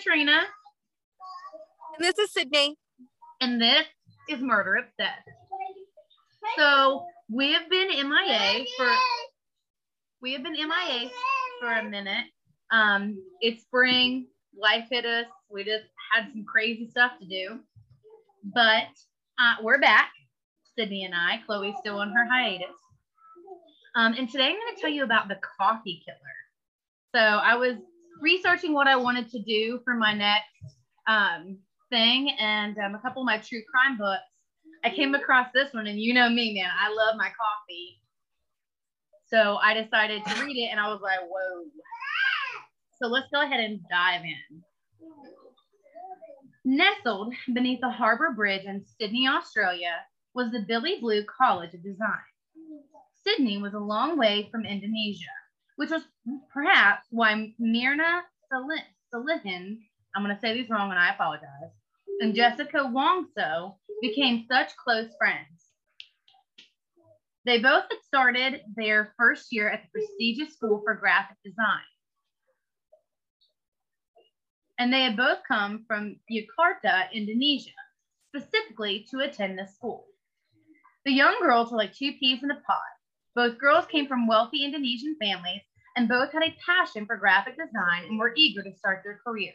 Katrina. And this is Sydney. And this is Murder Obsessed. So we have been MIA for we have been MIA for a minute. Um, it's spring, life hit us. We just had some crazy stuff to do. But uh, we're back, Sydney and I. Chloe's still on her hiatus. Um, and today I'm going to tell you about the coffee killer. So I was researching what I wanted to do for my next um, thing and um, a couple of my true crime books. I came across this one, and you know me, man. I love my coffee. So I decided to read it, and I was like, whoa. So let's go ahead and dive in. Nestled beneath the Harbour Bridge in Sydney, Australia, was the Billy Blue College of Design. Sydney was a long way from Indonesia, which was perhaps why Mirna Salihin, I'm going to say these wrong and I apologize, and Jessica Wongso became such close friends. They both had started their first year at the prestigious School for Graphic Design. And they had both come from Jakarta, Indonesia, specifically to attend the school. The young girls were like two peas in a pod. Both girls came from wealthy Indonesian families and both had a passion for graphic design and were eager to start their careers.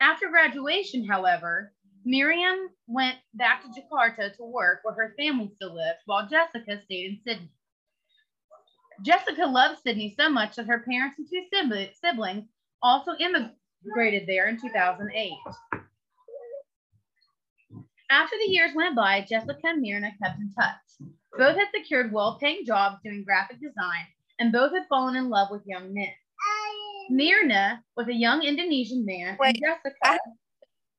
After graduation, however, Miriam went back to Jakarta to work where her family still lived, while Jessica stayed in Sydney. Jessica loved Sydney so much that her parents and two siblings also immigrated there in 2008. After the years went by, Jessica and Mirna kept in touch. Both had secured well paying jobs doing graphic design, and both had fallen in love with young men. Mirna was a young Indonesian man, Wait, and Jessica. I,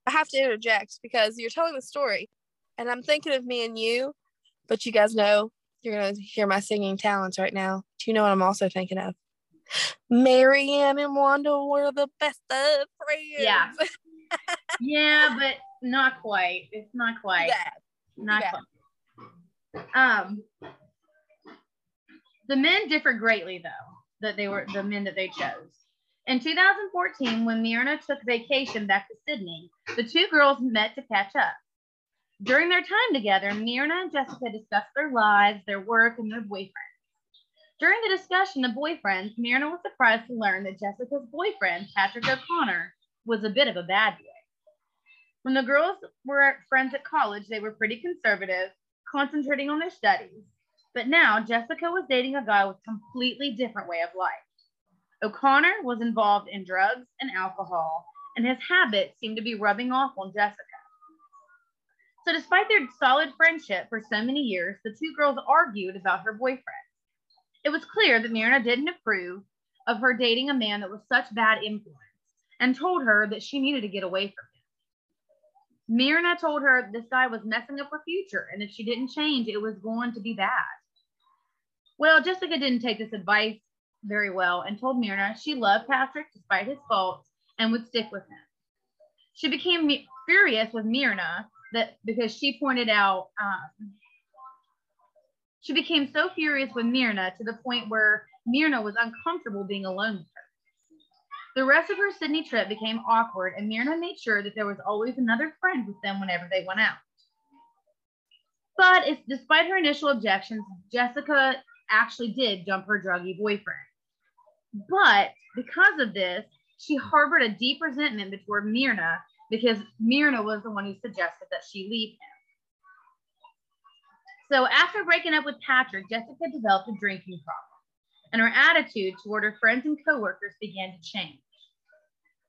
I have to interject because you're telling the story, and I'm thinking of me and you, but you guys know you're going to hear my singing talents right now. Do you know what I'm also thinking of? Marianne and Wanda were the best of friends. Yeah. yeah, but not quite. It's not quite. Not quite. Um, the men differ greatly, though. That they were the men that they chose. In 2014, when Mirna took vacation back to Sydney, the two girls met to catch up. During their time together, Mirna and Jessica discussed their lives, their work, and their boyfriends. During the discussion of boyfriends, Mirna was surprised to learn that Jessica's boyfriend, Patrick O'Connor, was a bit of a bad boy. When the girls were friends at college, they were pretty conservative, concentrating on their studies. But now Jessica was dating a guy with a completely different way of life. O'Connor was involved in drugs and alcohol, and his habits seemed to be rubbing off on Jessica. So, despite their solid friendship for so many years, the two girls argued about her boyfriend. It was clear that Mirna didn't approve of her dating a man that was such bad influence and told her that she needed to get away from him. Mirna told her this guy was messing up her future, and if she didn't change, it was going to be bad. Well, Jessica didn't take this advice very well and told Mirna she loved Patrick despite his faults and would stick with him. She became furious with Mirna that because she pointed out um, she became so furious with Mirna to the point where Mirna was uncomfortable being alone. The rest of her Sydney trip became awkward, and Mirna made sure that there was always another friend with them whenever they went out. But if, despite her initial objections, Jessica actually did dump her druggy boyfriend. But because of this, she harbored a deep resentment toward Mirna because Mirna was the one who suggested that she leave him. So after breaking up with Patrick, Jessica developed a drinking problem, and her attitude toward her friends and coworkers began to change.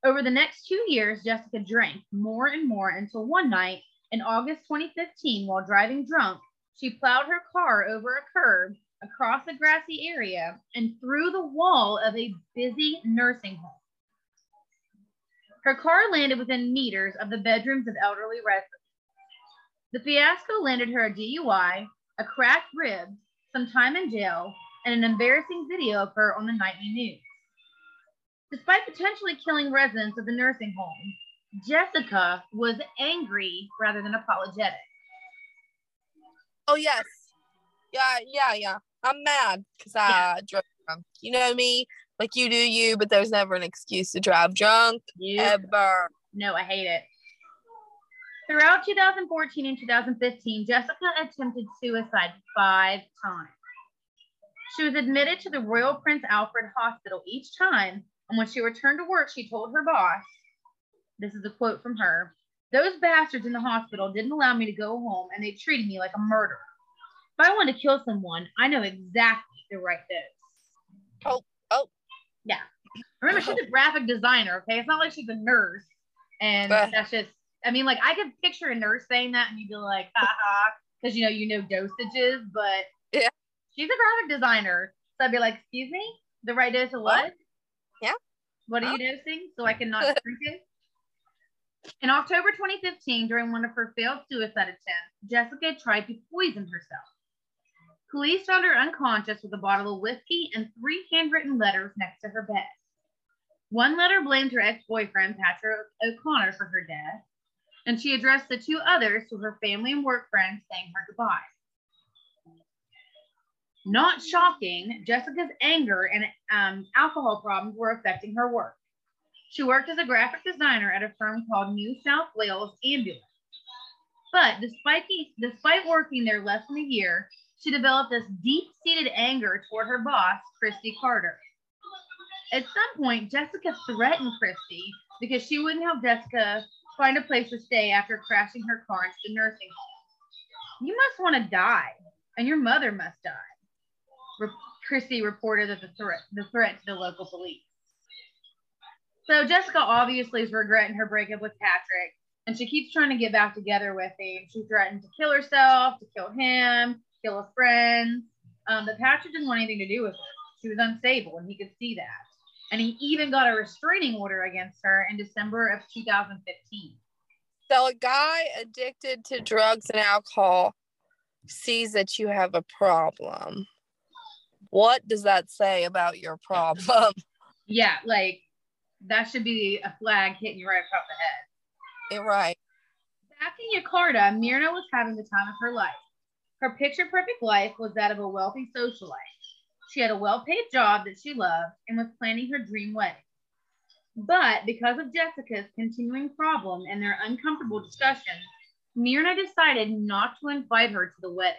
Over the next two years, Jessica drank more and more until one night in August 2015, while driving drunk, she plowed her car over a curb across a grassy area and through the wall of a busy nursing home. Her car landed within meters of the bedrooms of elderly residents. The fiasco landed her a DUI, a cracked rib, some time in jail, and an embarrassing video of her on the nightly news. Despite potentially killing residents of the nursing home, Jessica was angry rather than apologetic. Oh, yes. Yeah, yeah, yeah. I'm mad because I yeah. drove drunk. You know me, like you do you, but there's never an excuse to drive drunk You ever. No, I hate it. Throughout 2014 and 2015, Jessica attempted suicide five times. She was admitted to the Royal Prince Alfred Hospital each time, and when she returned to work, she told her boss, this is a quote from her, those bastards in the hospital didn't allow me to go home and they treated me like a murderer. If I want to kill someone, I know exactly the right dose. Oh, oh. Yeah. Remember, she's a graphic designer, okay? It's not like she's a nurse. And But- that's just, I mean, like, I could picture a nurse saying that and you'd be like, haha, because, you know, you know dosages, but. She's a graphic designer. So I'd be like, excuse me, the right dose of what? Oh. Yeah. What are Huh? you dosing so I can not drink it? In October 2015, during one of her failed suicide attempts, Jessica tried to poison herself. Police found her unconscious with a bottle of whiskey and three handwritten letters next to her bed. One letter blamed her ex boyfriend, Patrick O'Connor, for her death, and she addressed the two others to her family and work friends, saying her goodbye. Not shocking, Jessica's anger and um, alcohol problems were affecting her work. She worked as a graphic designer at a firm called New South Wales Ambulance. But despite, despite working there less than a year, she developed this deep seated anger toward her boss, Christy Carter. At some point, Jessica threatened Christy because she wouldn't help Jessica find a place to stay after crashing her car into the nursing home. You must want to die, and your mother must die. Re- Christy reported that the threat, the threat to the local police. So Jessica obviously is regretting her breakup with Patrick, and she keeps trying to get back together with him. She threatened to kill herself, to kill him, kill a friend. Um, but Patrick didn't want anything to do with her. She was unstable, and he could see that. And he even got a restraining order against her in December of 2015. So a guy addicted to drugs and alcohol sees that you have a problem. What does that say about your problem? Yeah, like that should be a flag hitting you right across the head. Eh, right. Back in Jakarta, Mirna was having the time of her life. Her picture perfect life was that of a wealthy socialite. She had a well paid job that she loved and was planning her dream wedding. But because of Jessica's continuing problem and their uncomfortable discussions, Mirna decided not to invite her to the wedding.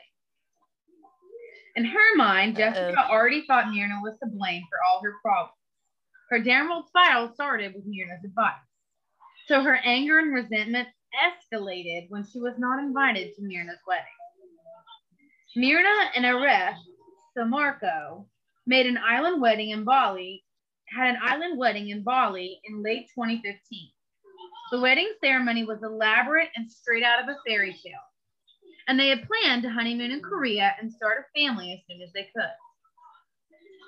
In her mind, Jessica already thought Mirna was to blame for all her problems. Her downward spiral started with Mirna's advice. So her anger and resentment escalated when she was not invited to Mirna's wedding. Mirna and Arief Soemarko made an island wedding in Bali, had an island wedding in Bali in late 2015. The wedding ceremony was elaborate and straight out of a fairy tale. And they had planned to honeymoon in Korea and start a family as soon as they could.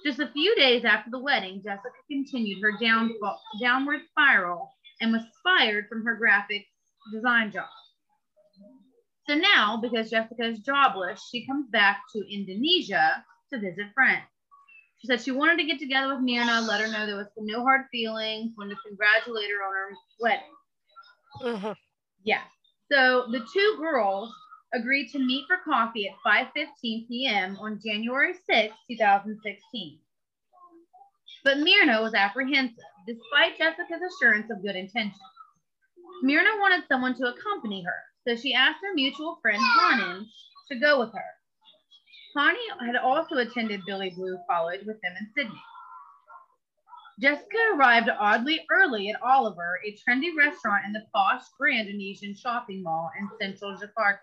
Just a few days after the wedding, Jessica continued her downfall, downward spiral and was fired from her graphic design job. So now, because Jessica is jobless, she comes back to Indonesia to visit friends. She said she wanted to get together with Mirna, let her know there was no hard feelings, wanted to congratulate her on her wedding. Mhm. Yeah. So the two girls agreed to meet for coffee at 5:15 p.m. on January 6, 2016. But Mirna was apprehensive, despite Jessica's assurance of good intentions. Mirna wanted someone to accompany her, so she asked her mutual friend Hanan to go with her. Hani had also attended Billy Blue College with them in Sydney. Jessica arrived oddly early at Oliver, a trendy restaurant in the posh Grand Indonesian shopping mall in central Jakarta.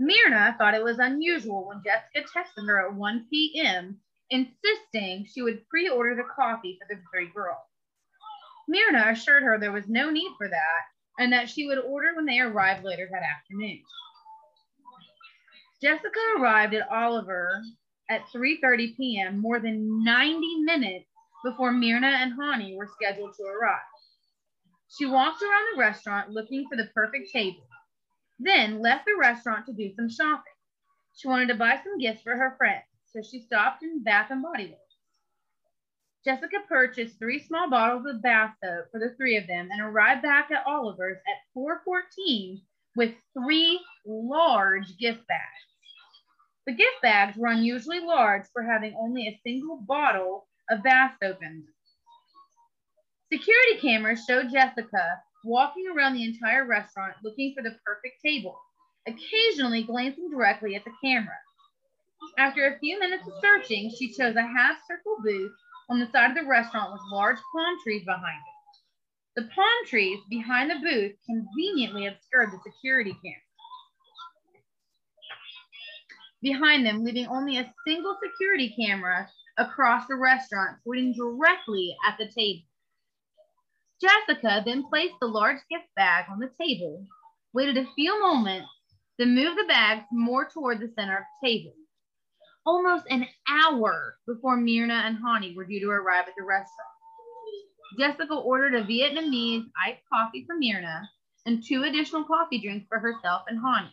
Mirna thought it was unusual when Jessica texted her at 1 p.m., insisting she would pre order the coffee for the three girls. Mirna assured her there was no need for that and that she would order when they arrived later that afternoon. Jessica arrived at Oliver at 3:30 p.m., more than 90 minutes before Mirna and Hani were scheduled to arrive. She walked around the restaurant looking for the perfect table, then left the restaurant to do some shopping. She wanted to buy some gifts for her friends, so she stopped in Bath and Body Works. Jessica purchased three small bottles of bath soap for the three of them and arrived back at Oliver's at 4:14 with three large gift bags. The gift bags were unusually large for having only a single bottle of bath soap in them. Security cameras showed Jessica walking around the entire restaurant looking for the perfect table, occasionally glancing directly at the camera. After a few minutes of searching, she chose a half circle booth on the side of the restaurant with large palm trees behind it. The palm trees behind the booth conveniently obscured the security camera behind them, leaving only a single security camera across the restaurant, pointing directly at the table. Jessica then placed the large gift bag on the table, waited a few moments, then moved the bags more toward the center of the table. Almost an hour before Mirna and Hani were due to arrive at the restaurant. Jessica ordered a Vietnamese iced coffee for Mirna and two additional coffee drinks for herself and Hani.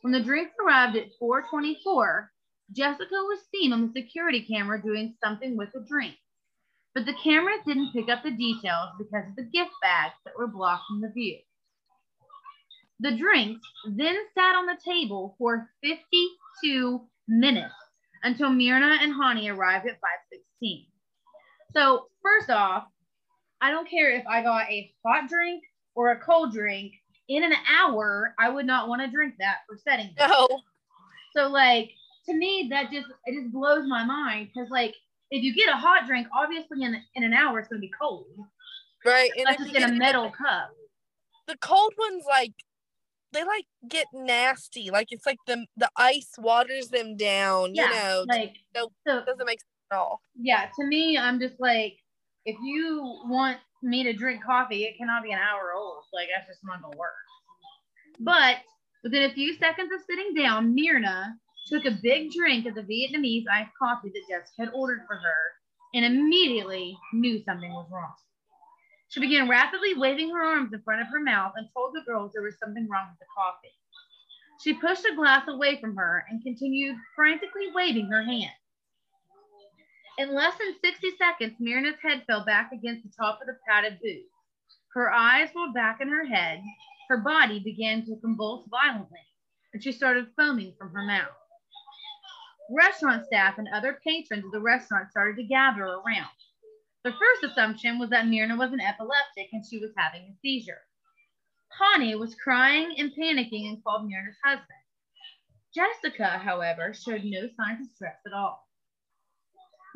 When the drinks arrived at 424, Jessica was seen on the security camera doing something with the drink. But the cameras didn't pick up the details because of the gift bags that were blocking the view. The drinks then sat on the table for 52 minutes until Mirna and Hani arrived at 516. So first off, I don't care if I got a hot drink or a cold drink, in an hour, I would not want to drink that for setting. No. So like to me, that just it just blows my mind because like if you get a hot drink, obviously in in an hour it's gonna be cold. Right. And Let's just get a metal cup. The cold ones like they like get nasty. Like it's like the the ice waters them down. Yeah, you know, like so, so doesn't make sense at all. Yeah, to me, I'm just like, if you want me to drink coffee, it cannot be an hour old. Like that's just not gonna work. But within a few seconds of sitting down, Mirna took a big drink of the Vietnamese iced coffee that Jessica had ordered for her and immediately knew something was wrong. She began rapidly waving her arms in front of her mouth and told the girls there was something wrong with the coffee. She pushed a glass away from her and continued frantically waving her hand. In less than 60 seconds, Mirna's head fell back against the top of the padded booth. Her eyes rolled back in her head. Her body began to convulse violently, and she started foaming from her mouth. Restaurant staff and other patrons of the restaurant started to gather around. The first assumption was that Mirna was an epileptic and she was having a seizure. Hani was crying and panicking and called Mirna's husband. Jessica, however, showed no signs of stress at all.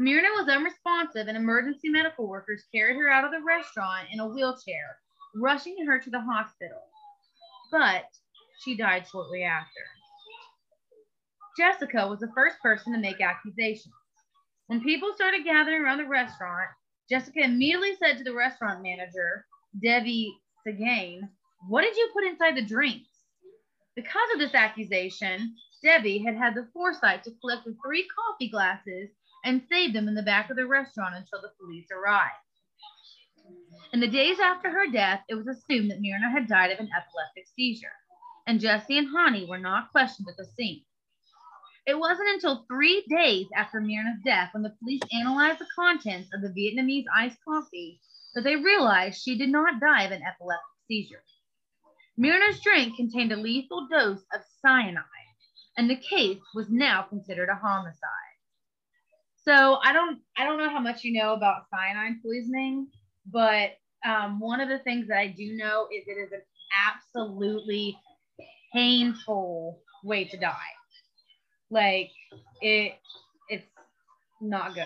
Mirna was unresponsive, and emergency medical workers carried her out of the restaurant in a wheelchair, rushing her to the hospital. But she died shortly after. Jessica was the first person to make accusations. When people started gathering around the restaurant, Jessica immediately said to the restaurant manager, Debbie Sagane, What did you put inside the drinks? Because of this accusation, Debbie had had the foresight to collect the three coffee glasses and save them in the back of the restaurant until the police arrived. In the days after her death, it was assumed that Mirna had died of an epileptic seizure, and Jesse and Hani were not questioned at the scene. It wasn't until three days after Mirna's death when the police analyzed the contents of the Vietnamese iced coffee that they realized she did not die of an epileptic seizure. Mirna's drink contained a lethal dose of cyanide, and the case was now considered a homicide. So I don't I don't know how much you know about cyanide poisoning, but um, one of the things that I do know is it is an absolutely painful way to die. Like it it's not good.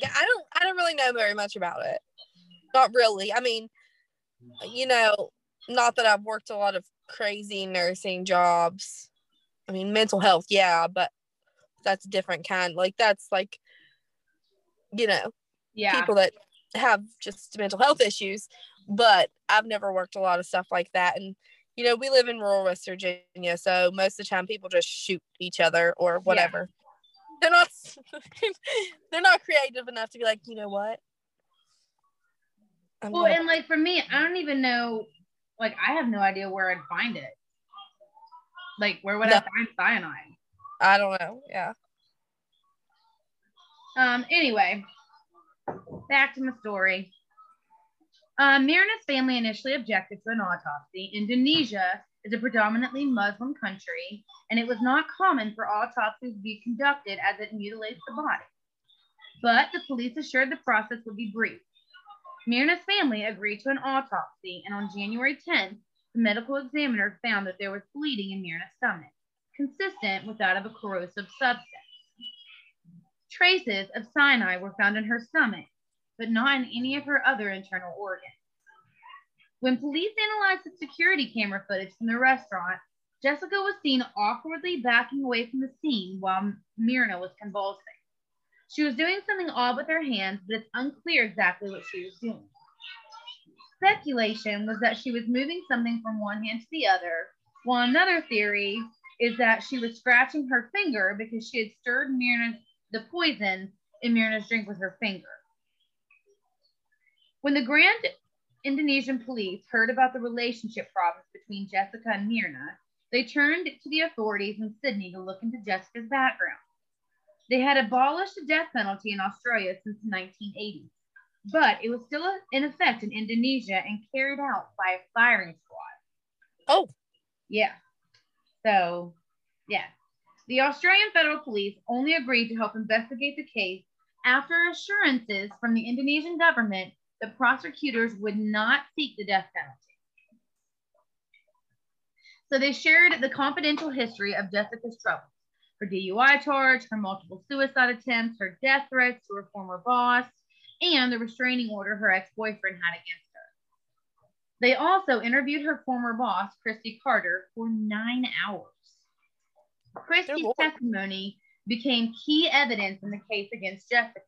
Yeah, I don't I don't really know very much about it. Not really. I mean, you know, not that I've worked a lot of crazy nursing jobs. I mean, mental health, yeah, but that's a different kind. Like that's like, you know, yeah, people that have just mental health issues. But I've never worked a lot of stuff like that. And you know, we live in rural West Virginia, so most of the time people just shoot each other or whatever. Yeah. They're not they're not creative enough to be like, you know what? I'm well, gonna- and like for me, I don't even know like I have no idea where I'd find it. Like where would no. I find cyanide? I don't know. Yeah. Um. Anyway, back to my story. Uh, Mirna's family initially objected to an autopsy. Indonesia is a predominantly Muslim country, and it was not common for autopsies to be conducted as it mutilates the body. But the police assured the process would be brief. Mirna's family agreed to an autopsy, and on January 10th, the medical examiner found that there was bleeding in Mirna's stomach, consistent with that of a corrosive substance. Traces of cyanide were found in her stomach, but not in any of her other internal organs. When police analyzed the security camera footage from the restaurant, Jessica was seen awkwardly backing away from the scene while Mirna was convulsing. She was doing something odd with her hands, but it's unclear exactly what she was doing. Speculation was that she was moving something from one hand to the other, while another theory is that she was scratching her finger because she had stirred Mirna's the poison in Mirna's drink with her finger. When the Grand Indonesian police heard about the relationship problems between Jessica and Mirna, they turned to the authorities in Sydney to look into Jessica's background. They had abolished the death penalty in Australia since the 1980s, but it was still in effect in Indonesia and carried out by a firing squad. Oh, Yeah. So, yeah. The Australian Federal Police only agreed to help investigate the case after assurances from the Indonesian government that prosecutors would not seek the death penalty. So they shared the confidential history of Jessica's troubles her DUI charge, her multiple suicide attempts, her death threats to her former boss, and the restraining order her ex boyfriend had against her. They also interviewed her former boss, Christy Carter, for nine hours. Christy's testimony became key evidence in the case against Jessica.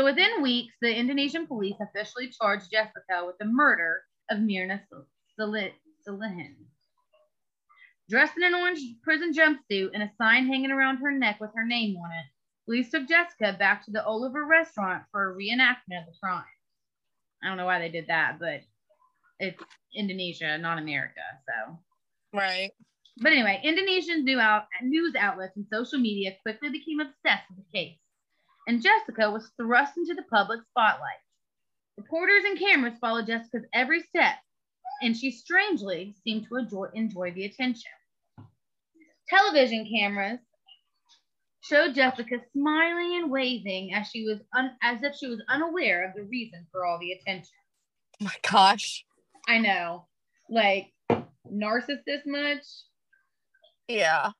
So within weeks, the Indonesian police officially charged Jessica with the murder of Mirna Salihin. Dressed in an orange prison jumpsuit and a sign hanging around her neck with her name on it, police took Jessica back to the Oliver restaurant for a reenactment of the crime. I don't know why they did that, but it's Indonesia, not America. So, right. but anyway, Indonesian news outlets and social media quickly became obsessed with the case, and Jessica was thrust into the public spotlight. Reporters and cameras followed Jessica's every step, and she strangely seemed to enjoy, enjoy the attention. Television cameras showed Jessica smiling and waving as she was un- as if she was unaware of the reason for all the attention. Oh my gosh. I know, like narcissist much. Yeah.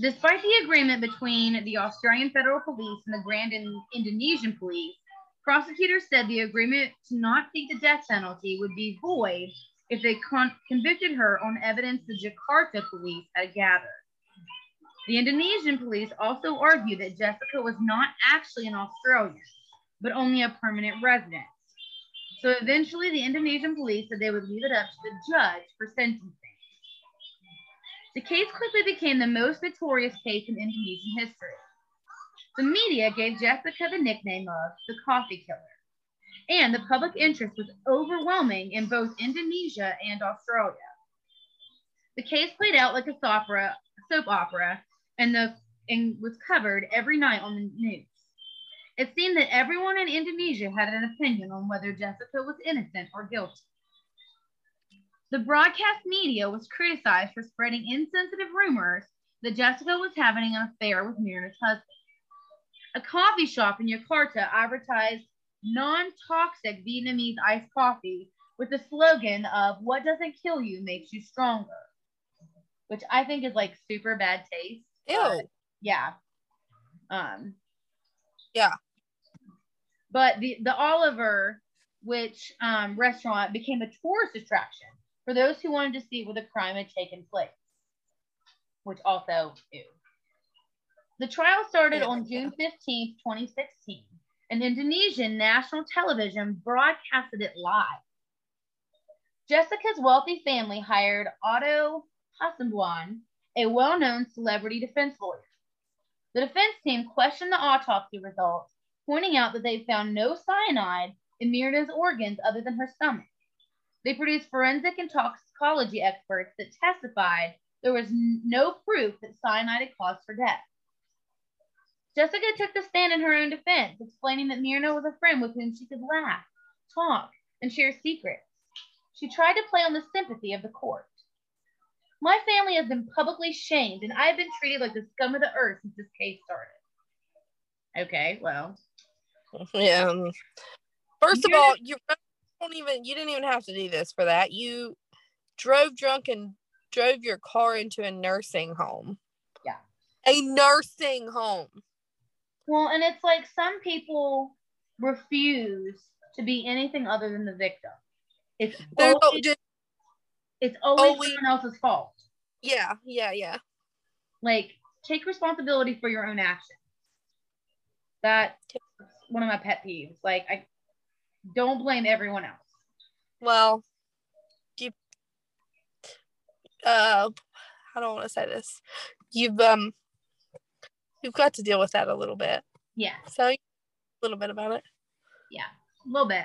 Despite the agreement between the Australian Federal Police and the Grand In- Indonesian Police, prosecutors said the agreement to not seek the death penalty would be void if they con- convicted her on evidence the Jakarta police had gathered. The Indonesian police also argued that Jessica was not actually an Australian, but only a permanent resident. So eventually, the Indonesian police said they would leave it up to the judge for sentencing. The case quickly became the most notorious case in Indonesian history. The media gave Jessica the nickname of the coffee killer, and the public interest was overwhelming in both Indonesia and Australia. The case played out like a soap opera, and, the, and was covered every night on the news. It seemed that everyone in Indonesia had an opinion on whether Jessica was innocent or guilty. The broadcast media was criticized for spreading insensitive rumors that Jessica was having an affair with Mirna's husband. A coffee shop in Jakarta advertised non toxic Vietnamese iced coffee with the slogan of What doesn't kill you makes you stronger, which I think is like super bad taste. Ew. yeah. Um, Yeah. but the, the Oliver, which um, restaurant became a tourist attraction for those who wanted to see where the crime had taken place, which also, ew. The trial started Yeah. on June 15, 2016, and Indonesian national television broadcasted it live. Jessica's wealthy family hired Otto Hasibuan, a well known celebrity defense lawyer. The defense team questioned the autopsy results, pointing out that they found no cyanide in Mirna's organs other than her stomach. They produced forensic and toxicology experts that testified there was no proof that cyanide had caused her death. Jessica took the stand in her own defense, explaining that Mirna was a friend with whom she could laugh, talk, and share secrets. She tried to play on the sympathy of the court. My family has been publicly shamed, and I have been treated like the scum of the earth since this case started. Okay, well. Yeah. um, First of all, you don't even you didn't even have to do this for that. You drove drunk and drove your car into a nursing home. Yeah. A nursing home. Well, and it's like some people refuse to be anything other than the victim. It's There's always, just- it's always always- someone else's fault. yeah, yeah, yeah. Like, take responsibility for your own actions. That's one of my pet peeves. Like, I don't blame everyone else. Well, you uh I don't want to say this. You've um you've got to deal with that a little bit. Yeah, So a little bit about it. yeah, a little bit.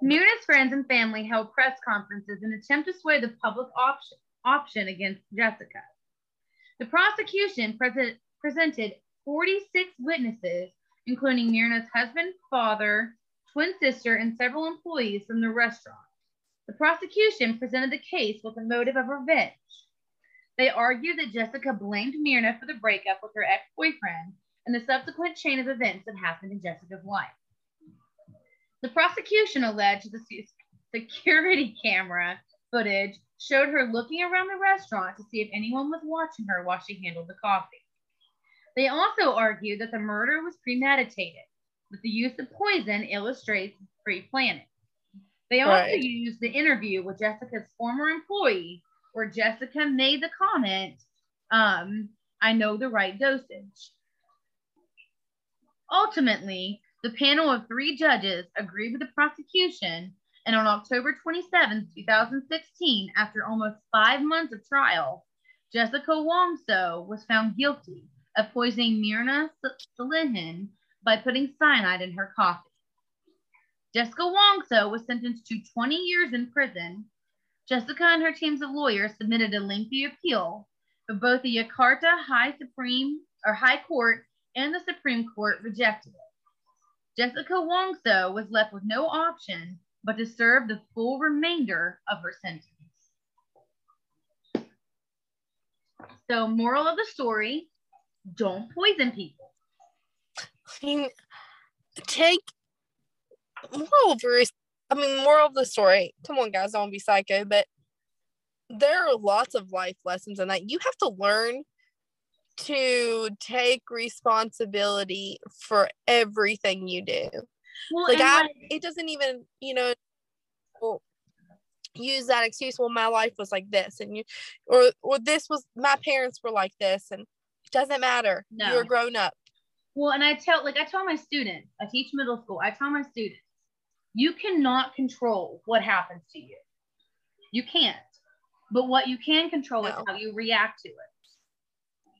Mirna's friends and family held press conferences in an attempt to sway the public option, option against Jessica. The prosecution present, presented 46 witnesses, including Mirna's husband, father, twin sister, and several employees from the restaurant. The prosecution presented the case with a motive of revenge. They argued that Jessica blamed Mirna for the breakup with her ex boyfriend and the subsequent chain of events that happened in Jessica's life. The prosecution alleged the security camera footage showed her looking around the restaurant to see if anyone was watching her while she handled the coffee. They also argued that the murder was premeditated, that the use of poison illustrates pre planning. They also Right. used the interview with Jessica's former employee, where Jessica made the comment, um, I know the right dosage. Ultimately, the panel of three judges agreed with the prosecution, and on October 27, 2016, after almost five months of trial, Jessica Wongso was found guilty of poisoning Mirna Salihin by putting cyanide in her coffee. Jessica Wongso was sentenced to 20 years in prison. Jessica and her teams of lawyers submitted a lengthy appeal, but both the Jakarta High Supreme or High Court and the Supreme Court rejected it. Jessica Wongso was left with no option but to serve the full remainder of her sentence. So, moral of the story don't poison people. I mean take moreover I mean moral of the story. Come on guys, don't be psycho, but there are lots of life lessons in that. You have to learn to take responsibility for everything you do. Well, like I, like, it doesn't even you know well, use that excuse well my life was like this and you or or this was my parents were like this and it doesn't matter No. you're grown up Well, and I tell like I tell my students, I teach middle school, I tell my students, you cannot control what happens to you. You can't. But what you can control is how you react to it.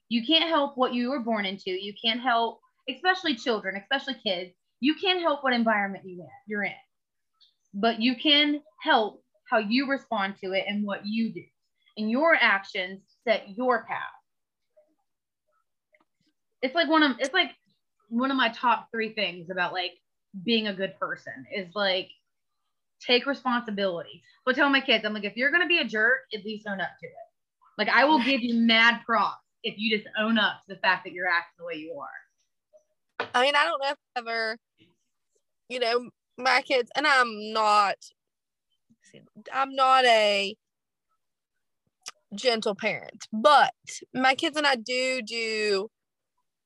You can't help what you were born into. You can't help, especially children, especially kids. You can't help what environment you in, you're in. But you can help how you respond to it and what you do. And your actions set your path. It's like one of it's like one of my top three things about like being a good person is like take responsibility. So I tell my kids, I'm like, if you're gonna be a jerk, at least own up to it. Like I will give you mad props if you just own up to the fact that you're acting the way you are. i mean i don't know if I've ever you know my kids and i'm not i'm not a gentle parent but my kids and i do do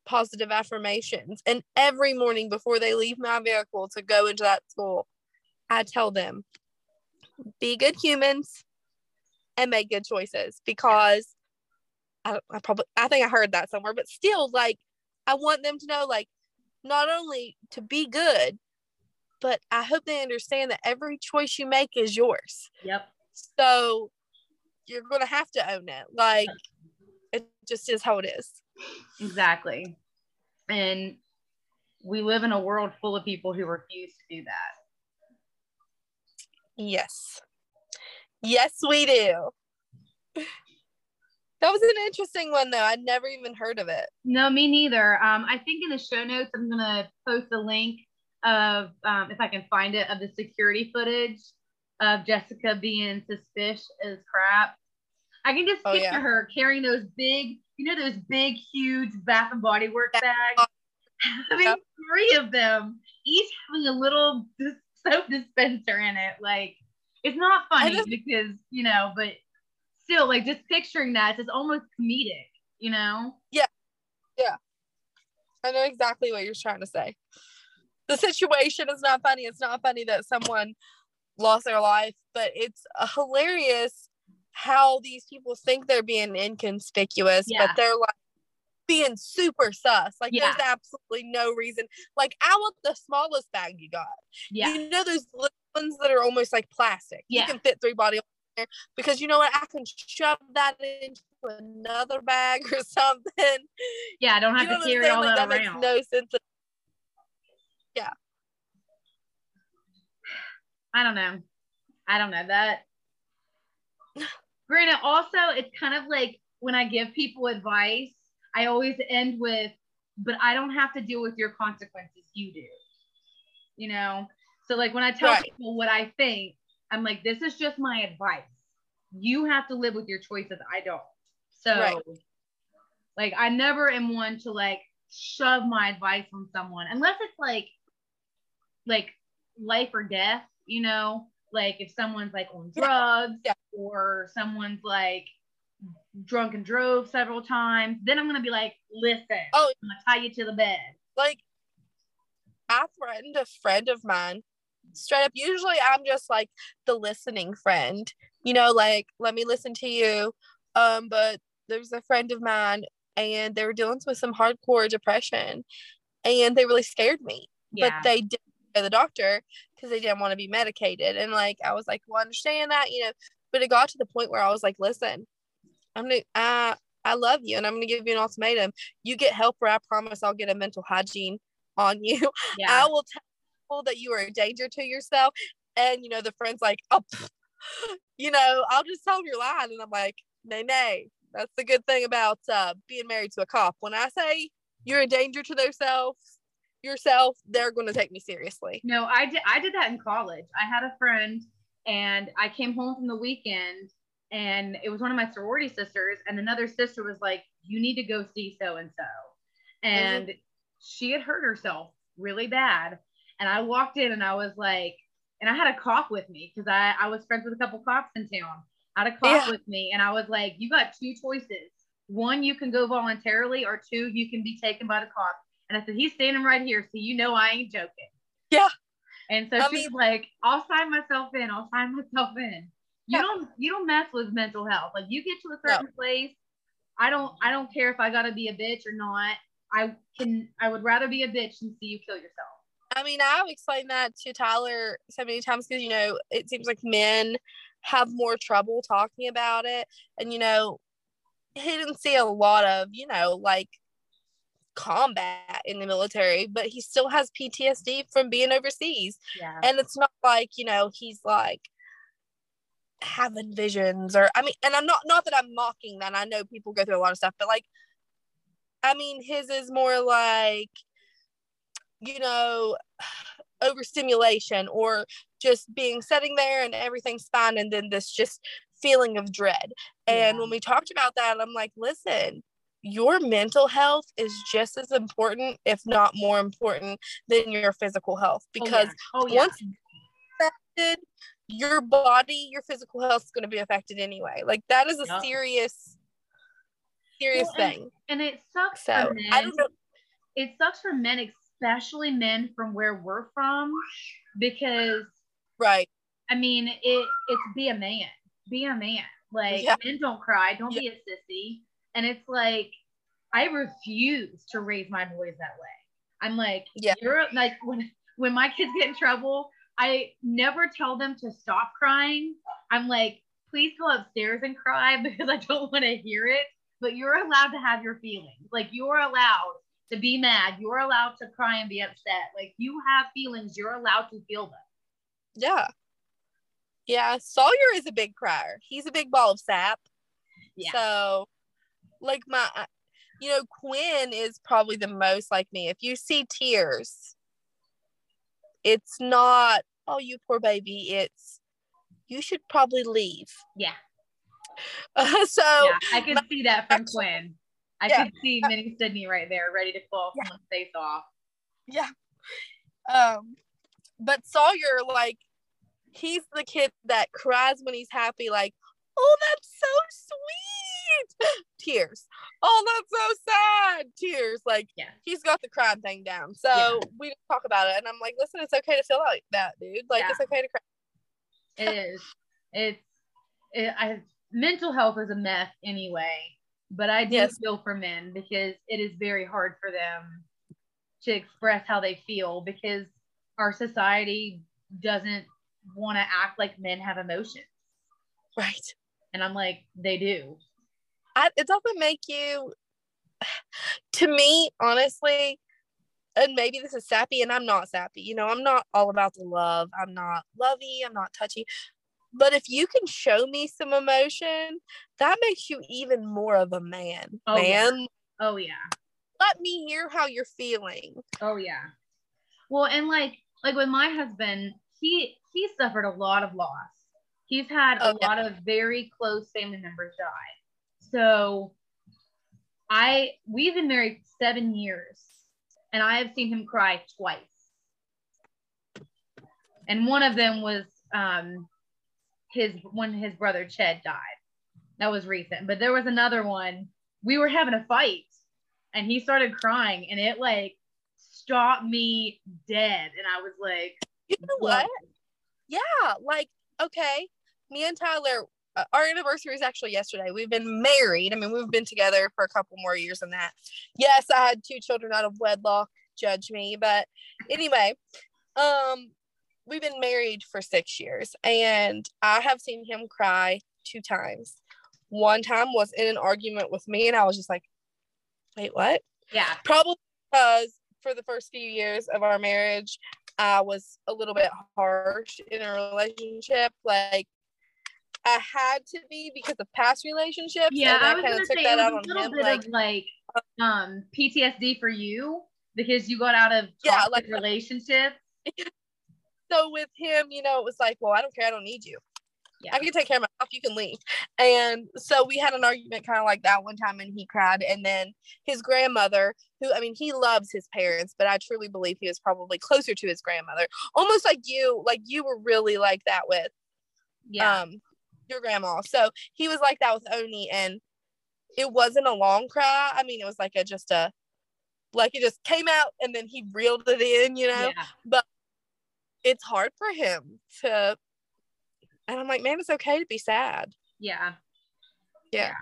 positive affirmations and every morning before they leave my vehicle to go into that school i tell them be good humans and make good choices because I, I probably i think i heard that somewhere but still like i want them to know like not only to be good but i hope they understand that every choice you make is yours. Yep. so you're gonna have to own it. Like it just is how it is Exactly. And we live in a world full of people who refuse to do that. yes yes we do that was an interesting one though i'd never even heard of it No, me neither. Um, I think in the show notes, I'm gonna post a link of um, if I can find it of the security footage of Jessica being suspicious as crap. I can just Oh, picture yeah. her carrying those big, you know, those big, huge Bath and Body Works bags, having Yep. three of them, each having a little dis- soap dispenser in it. Like, it's not funny just- because you know, but still, like, just picturing that, it's almost comedic, you know? Yeah, yeah. I know exactly what you're trying to say. The situation is not funny. It's not funny that someone lost their life, but it's uh, hilarious how these people think they're being inconspicuous, Yeah. but they're like being super sus. Like Yeah. there's absolutely no reason. Like I want the smallest bag you got. Yeah. You know those little ones that are almost like plastic. Yeah. You can fit three body there because you know what? I can shove that into another bag or something. Yeah, I don't have You know to carry all Like, that that around. makes no sense. Yeah. I don't know. I don't know that. Granted, also it's kind of like when I give people advice, I always end with, "But I don't have to deal with your consequences. You do." You know. So like when I tell Right. people what I think, I'm like, "This is just my advice. You have to live with your choices. I don't." So, Right. like, I never am one to like shove my advice on someone unless it's like, like life or death, you know, like if someone's like on Yeah. drugs Yeah. or someone's like drunk and drove several times, then I'm gonna be like, listen, Oh. I'm gonna tie you to the bed. Like I threatened a friend of mine straight up. Usually I'm just like the listening friend, you know, like let me listen to you. Um, but there's a friend of mine and they were dealing with some hardcore depression and they really scared me. Yeah. But they didn't go to the doctor because they didn't want to be medicated. And like I was like, well, I understand that, you know. But it got to the point where I was like, listen, I'm gonna I I love you and I'm gonna give you an ultimatum. You get help or I promise I'll get a mental hygiene on you. yeah. I will tell people that you are a danger to yourself. And you know, the friend's like, oh you know, I'll just tell them you're lying. And I'm like, nay, nay. That's the good thing about uh, being married to a cop. When I say you're a danger to themselves, yourself, they're going to take me seriously. No, I did. I did that in college. I had a friend, and I came home from the weekend, and it was one of my sorority sisters, and another sister was like, "You need to go see so and so," and she had hurt herself really bad, and I walked in, and I was like, and I had a cop with me because I I was friends with a couple cops in town. I had a cop Yeah. with me, and I was like, "You got two choices. One, you can go voluntarily, or two, you can be taken by the cop." And I said, "He's standing right here, so you know I ain't joking." Yeah. And so I she's mean- like, I'll sign myself in. I'll sign myself in. You Yeah. don't you don't mess with mental health. Like you get to a certain place. I don't I don't care if I gotta be a bitch or not. I can I would rather be a bitch than see you kill yourself. I mean, I've explained that to Tyler so many times because, you know, it seems like men have more trouble talking about it. And, you know, he didn't see a lot of, you know, like combat in the military, but he still has PTSD from being overseas. Yeah. And it's not like, you know, he's like having visions or, I mean, and I'm not, not that I'm mocking that. I know people go through a lot of stuff, but like, I mean, his is more like, you know, overstimulation or just being sitting there and everything's fine and then this just feeling of dread. And Yeah. when we talked about that, I'm like, listen, your mental health is just as important, if not more important, than your physical health. Oh, because oh yeah. once affected, your body, your physical health is going to be affected anyway. Like that is a Yup. serious, serious Well, and- thing. and it sucks So for men. I don't know. it sucks for men, especially men from where we're from, because Right. I mean, it it's be a man, be a man. Like Yeah. men don't cry, don't be a sissy. And it's like I refuse to raise my boys that way. I'm like, Yeah. you're like when when my kids get in trouble, I never tell them to stop crying. I'm like, please go upstairs and cry because I don't want to hear it. But you're allowed to have your feelings. Like you're allowed to be mad. You're allowed to cry and be upset. Like you have feelings. You're allowed to feel them. Yeah. Yeah. Sawyer is a big crier. He's a big ball of sap. Yeah. So, like my, you know, Quinn is probably the most like me. If you see tears, it's not, oh, you poor baby. It's, you should probably leave. Yeah. Uh, so yeah, I could see that from actually- Quinn. I Yeah. could see Mini Sydney right there, ready to claw Yeah. someone's face off. yeah. Um, but Sawyer, like, he's the kid that cries when he's happy, like, oh, that's so sweet. Tears. Oh, that's so sad. Tears. Like, Yeah. he's got the crying thing down. So Yeah. we talk about it. And I'm like, listen, it's okay to feel like that, dude. Like, Yeah. it's okay to cry. It is. It's. It, I mental health is a mess anyway, but I do Yes. feel for men because it is very hard for them to express how they feel because our society doesn't want to act like men have emotions, Right. and I'm like, they do. I, it doesn't make you to me honestly and maybe this is sappy and i'm not sappy you know i'm not all about the love i'm not lovey i'm not touchy but if you can show me some emotion that makes you even more of a man Oh, yeah. Oh yeah. let me hear how you're feeling Oh yeah. Well, and like like with my husband, he he suffered a lot of loss. He's had a Oh, yeah. lot of very close family members die. So I we've been married 7 years and I have seen him cry twice. And one of them was um his when his brother Ched died. That was recent. But there was another one. We were having a fight and he started crying and it like stopped me dead and i was like you know what yeah like okay me and tyler uh, our anniversary is actually yesterday. We've been married. I mean we've been together for a couple more years than that. Yes i had two children out of wedlock judge me but anyway um we've been married for six years and i have seen him cry two times. One time was in an argument with me and i was just like wait what? Yeah. Probably because for the first few years of our marriage i was a little bit harsh in a relationship like i had to be because of past relationships yeah i was kind gonna of took say that out was on a little him bit like of like um ptsd for you because you got out of Yeah, toxic like- relationships so with him you know it was like well i don't care i don't need you Yeah. I can take care of myself. You can leave. And so we had an argument kind of like that one time, and he cried. And then his grandmother, who I mean, he loves his parents, but I truly believe he was probably closer to his grandmother, almost like you, like you were really like that with yeah um your grandma. So he was like that with Oni and it wasn't a long cry. I mean, it was like a just a like it just came out and then he reeled it in, you know. yeah It's hard for him to and I'm like, man, it's okay to be sad. yeah Yeah.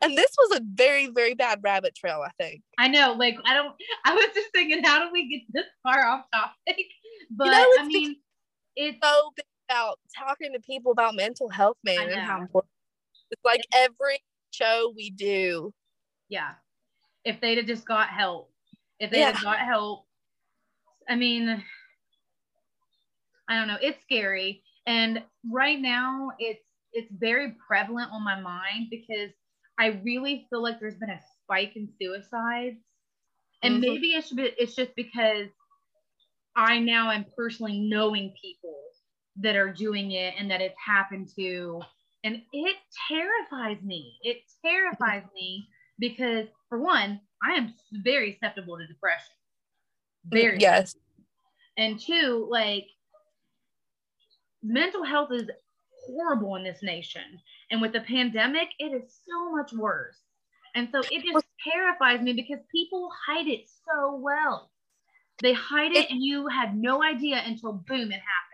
And this was a very, very bad rabbit trail, I think. i know like i don't i was just thinking how do we get this far off topic but know, i mean it's So big about talking to people about mental health, man, and how important. It's like every show we do. yeah if they'd have just got help if they Yeah. had got help i mean i don't know it's scary and right now it's it's very prevalent on my mind because i really feel like there's been a spike in suicides and Mhm. maybe it's, be- it's just because i now am personally knowing people that are doing it and that it's happened to. And it terrifies me. It terrifies me because for one i am very susceptible to depression. Very. Yes. and two like mental health is horrible in this nation. And with the pandemic it is so much worse. And so it just terrifies me because people hide it so well. They hide it It- and you had no idea until boom it happened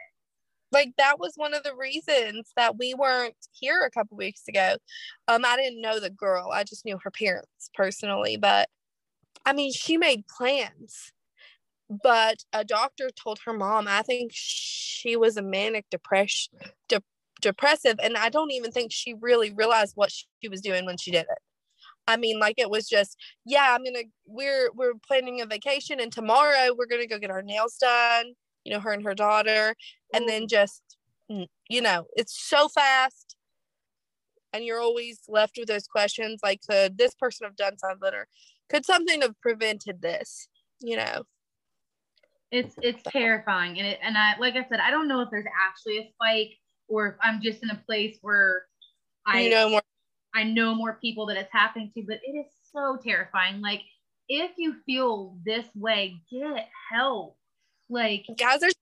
like that was one of the reasons that we weren't here a couple weeks ago. Um, I didn't know the girl. I just knew her parents personally, but I mean, she made plans. But a doctor told her mom, I think she was a manic depression, de- depressive, and I don't even think she really realized what she was doing when she did it. I mean, like it was just, yeah, I'm gonna we're we're planning a vacation, and tomorrow we're gonna go get our nails done. You know, her and her daughter, and then just you know it's so fast and you're always left with those questions like could this person have done something or could something have prevented this you know it's it's terrifying and it and i like i said i don't know if there's actually a spike or if I'm just in a place where I you know more. I know more people that it's happening to, but it is so terrifying. Like if you feel this way, get help. Like Guys, there's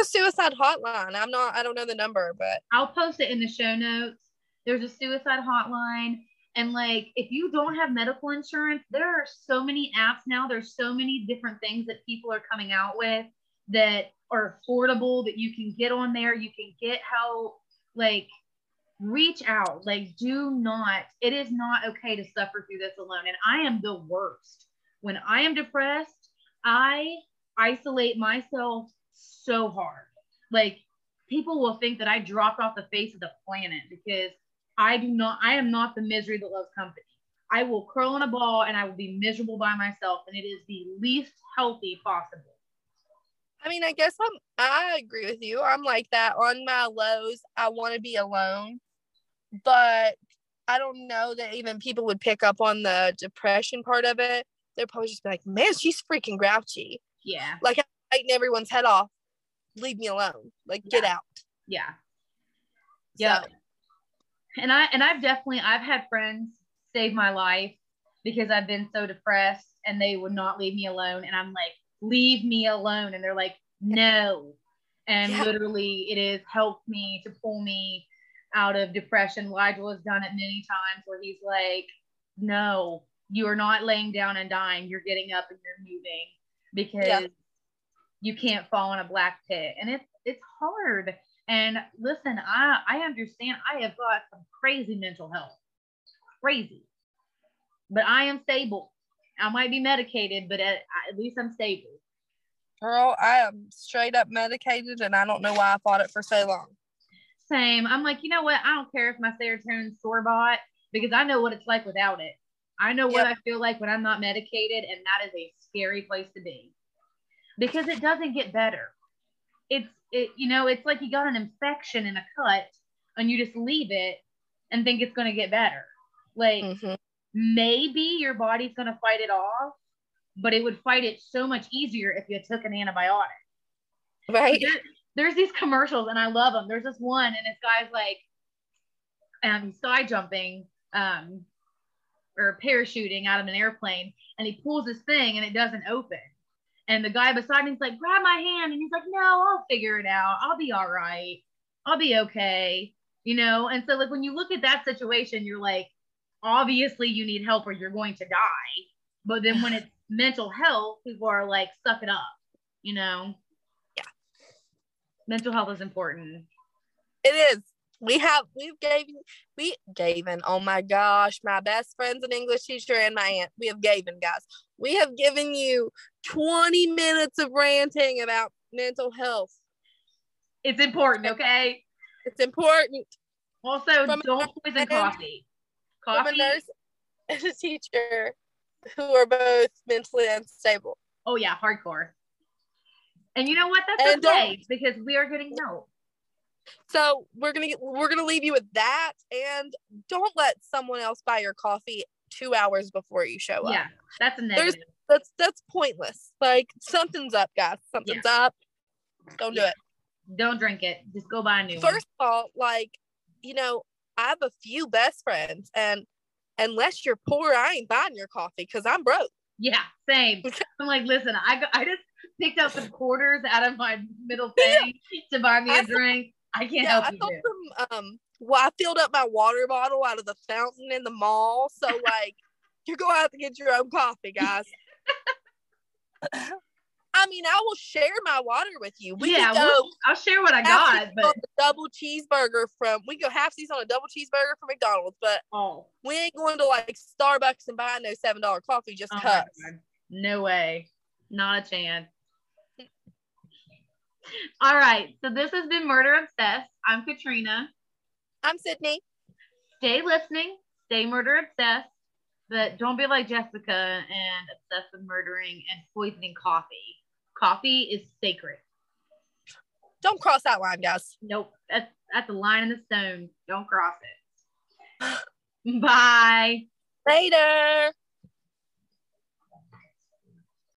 a suicide hotline. I'm not. I don't know the number, but I'll post it in the show notes. There's a suicide hotline. And like, if you don't have medical insurance, there are so many apps now. There's so many different things that people are coming out with that are affordable that you can get on there. You can get help. Like, reach out. Like, do not, it is not okay to suffer through this alone. And I am the worst. When I am depressed, I isolate myself so hard. Like, people will think that I dropped off the face of the planet because I do not, I am not the misery that loves company. I will curl in a ball and I will be miserable by myself, and it is the least healthy possible. I mean, I guess I'm. I agree with you. I'm like that on my lows. I want to be alone, but I don't know that even people would pick up on the depression part of it. They'd probably just be like, "Man, she's freaking grouchy." Yeah. Like biting everyone's head off. Leave me alone. Like get Yeah. out. Yeah. Yeah. So, and I and I've definitely I've had friends save my life because I've been so depressed and they would not leave me alone and I'm like leave me alone and they're like no and Yeah. literally it has helped me to pull me out of depression Nigel has done it many times where he's like no you are not laying down and dying you're getting up and you're moving because Yeah. You can't fall in a black pit and it's it's hard and listen, I I understand I have got some crazy mental health. Crazy. But I am stable. I might be medicated, but at, at least I'm stable. girl, I am straight up medicated, and I don't know why I fought it for so long. Same. I'm like, you know what? I don't care if my serotonin's store bought because I know what it's like without it. I know what I feel like when I'm not medicated, and that is a scary place to be because it doesn't get better. It's it, you know, it's like you got an infection in a cut and you just leave it and think it's going to get better. Like Mhm. maybe your body's going to fight it off, but it would fight it so much easier if you took an antibiotic. Right? There- there's these commercials and I love them. There's this one and this guy's like um sky jumping um or parachuting out of an airplane and he pulls this thing and it doesn't open. And the guy beside me is like, grab my hand. And he's like, no, I'll figure it out. I'll be all right. I'll be okay. You know? And so like when you look at that situation, you're like, obviously you need help or you're going to die. But then when it's mental health, people are like, suck it up, you know? Yeah. Mental health is important. It is. We have we've given we given. Oh my gosh, my best friend's an English teacher and my aunt. We have given, guys. We have given you 20 minutes of ranting about mental health. It's important, okay? It's important. Also, From don't poison and- coffee. From a Coffee. nurse and a teacher who are both mentally unstable. Oh yeah, hardcore. And you know what? That's And okay because we are getting help. So we're gonna we're gonna leave you with that, and don't let someone else buy your coffee two hours before you show up. Yeah, that's a There's- negative. That's that's pointless. Like something's up, guys. Something's up. Don't do Yeah. it. Don't drink it. Just go buy a new one. First of all, like you know, I have a few best friends, and unless you're poor, I ain't buying your coffee because I'm broke. Yeah, same. I'm like, listen, I I just picked up some quarters out of my middle Yeah. to buy me I a drink. I can't yeah, I help you. sold some. Um, well, I filled up my water bottle out of the fountain in the mall. So like, you're gonna have to get your own coffee, guys. I mean, I will share my water with you. We yeah, go. we'll- I'll share what I got, but double cheeseburger from we can go half seas on a double cheeseburger from McDonald's, but oh, we ain't going to like Starbucks and buying no seven dollar coffee just oh cause. No way, not a chance. All right, so this has been Murder Obsessed. I'm Katrina. I'm Sydney. Stay listening, stay murder obsessed, but don't be like Jessica and obsessed with murdering and poisoning coffee. Coffee is sacred. Don't cross that line, guys. Nope, that's that's a line in the stone. Don't cross it. Bye. Later.